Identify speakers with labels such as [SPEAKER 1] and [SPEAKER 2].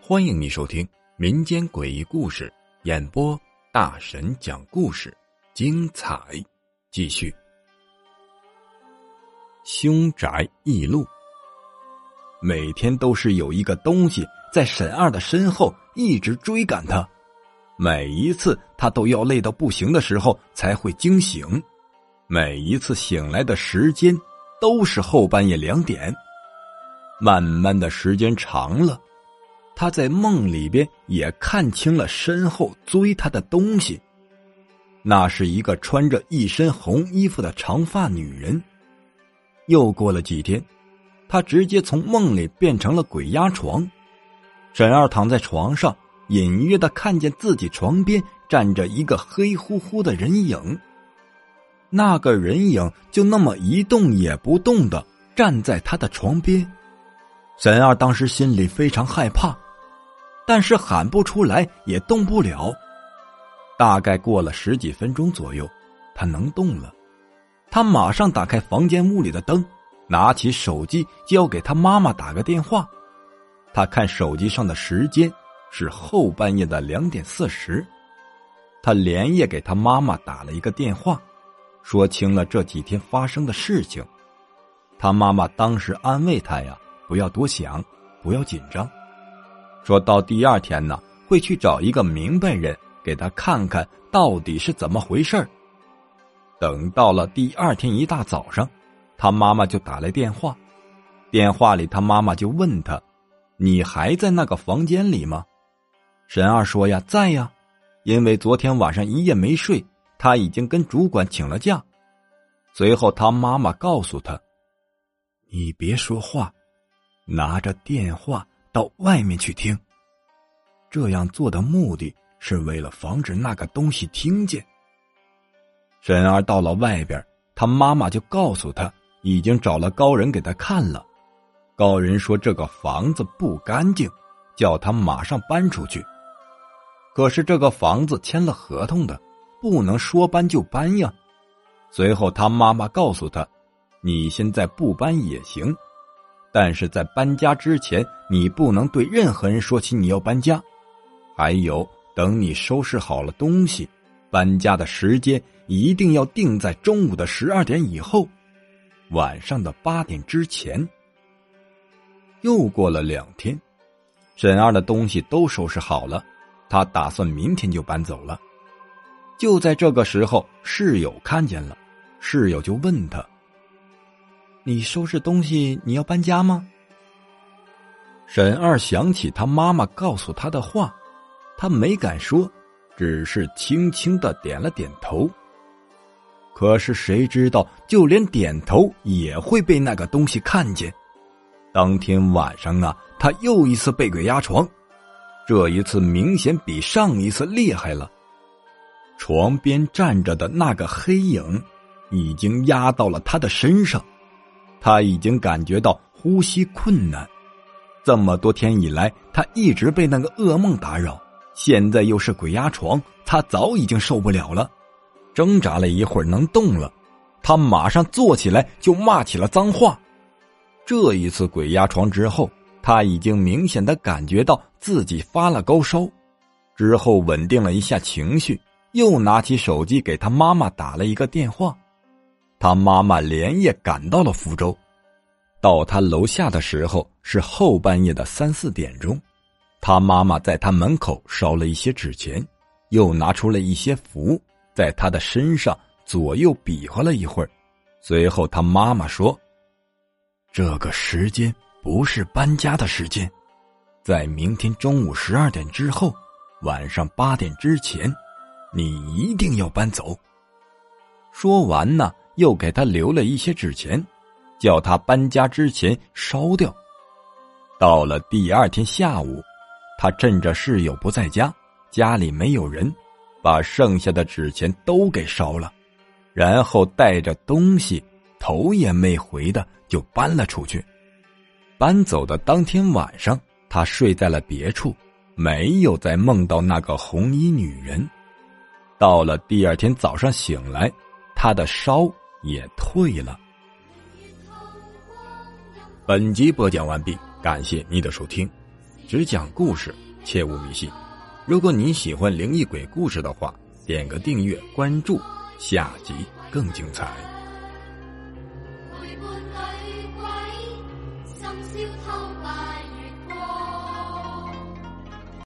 [SPEAKER 1] 欢迎你收听民间诡异故事演播，大神讲故事，精彩继续。凶宅异录，每天都是有一个东西在沈二的身后一直追赶他，每一次他都要累到不行的时候才会惊醒，每一次醒来的时间都是后半夜两点。慢慢的时间长了。他在梦里边也看清了身后追他的东西，那是一个穿着一身红衣服的长发女人。又过了几天，他直接从梦里变成了鬼压床。沈二躺在床上，隐约的看见自己床边站着一个黑乎乎的人影。那个人影就那么一动也不动的站在他的床边。沈二当时心里非常害怕。但是喊不出来，也动不了。大概过了十几分钟左右，他能动了。他马上打开房间屋里的灯，拿起手机就要给他妈妈打个电话。他看手机上的时间是后半夜的两点四十。他连夜给他妈妈打了一个电话，说清了这几天发生的事情。他妈妈当时安慰他呀：“不要多想，不要紧张。”说到第二天呢，会去找一个明白人给他看看到底是怎么回事等到了第二天一大早上，他妈妈就打来电话，电话里他妈妈就问他：“你还在那个房间里吗？”沈二说：“呀，在呀，因为昨天晚上一夜没睡，他已经跟主管请了假。”随后他妈妈告诉他：“你别说话，拿着电话。”到外面去听。这样做的目的是为了防止那个东西听见。沈儿到了外边，他妈妈就告诉他，已经找了高人给他看了。高人说这个房子不干净，叫他马上搬出去。可是这个房子签了合同的，不能说搬就搬呀。随后他妈妈告诉他：“你现在不搬也行。”但是在搬家之前，你不能对任何人说起你要搬家。还有，等你收拾好了东西，搬家的时间一定要定在中午的十二点以后，晚上的八点之前。又过了两天，沈二的东西都收拾好了，他打算明天就搬走了。就在这个时候，室友看见了，室友就问他。你收拾东西，你要搬家吗？沈二想起他妈妈告诉他的话，他没敢说，只是轻轻的点了点头。可是谁知道，就连点头也会被那个东西看见。当天晚上啊，他又一次被鬼压床，这一次明显比上一次厉害了。床边站着的那个黑影，已经压到了他的身上。他已经感觉到呼吸困难，这么多天以来，他一直被那个噩梦打扰，现在又是鬼压床，他早已经受不了了。挣扎了一会儿，能动了，他马上坐起来就骂起了脏话。这一次鬼压床之后，他已经明显的感觉到自己发了高烧，之后稳定了一下情绪，又拿起手机给他妈妈打了一个电话。他妈妈连夜赶到了福州，到他楼下的时候是后半夜的三四点钟。他妈妈在他门口烧了一些纸钱，又拿出了一些符，在他的身上左右比划了一会儿。随后他妈妈说：“这个时间不是搬家的时间，在明天中午十二点之后，晚上八点之前，你一定要搬走。”说完呢。又给他留了一些纸钱，叫他搬家之前烧掉。到了第二天下午，他趁着室友不在家，家里没有人，把剩下的纸钱都给烧了，然后带着东西头也没回的就搬了出去。搬走的当天晚上，他睡在了别处，没有再梦到那个红衣女人。到了第二天早上醒来，他的烧。也退了。本集播讲完毕，感谢你的收听。只讲故事，切勿迷信。如果你喜欢灵异鬼故事的话，点个订阅关注，下集更精彩。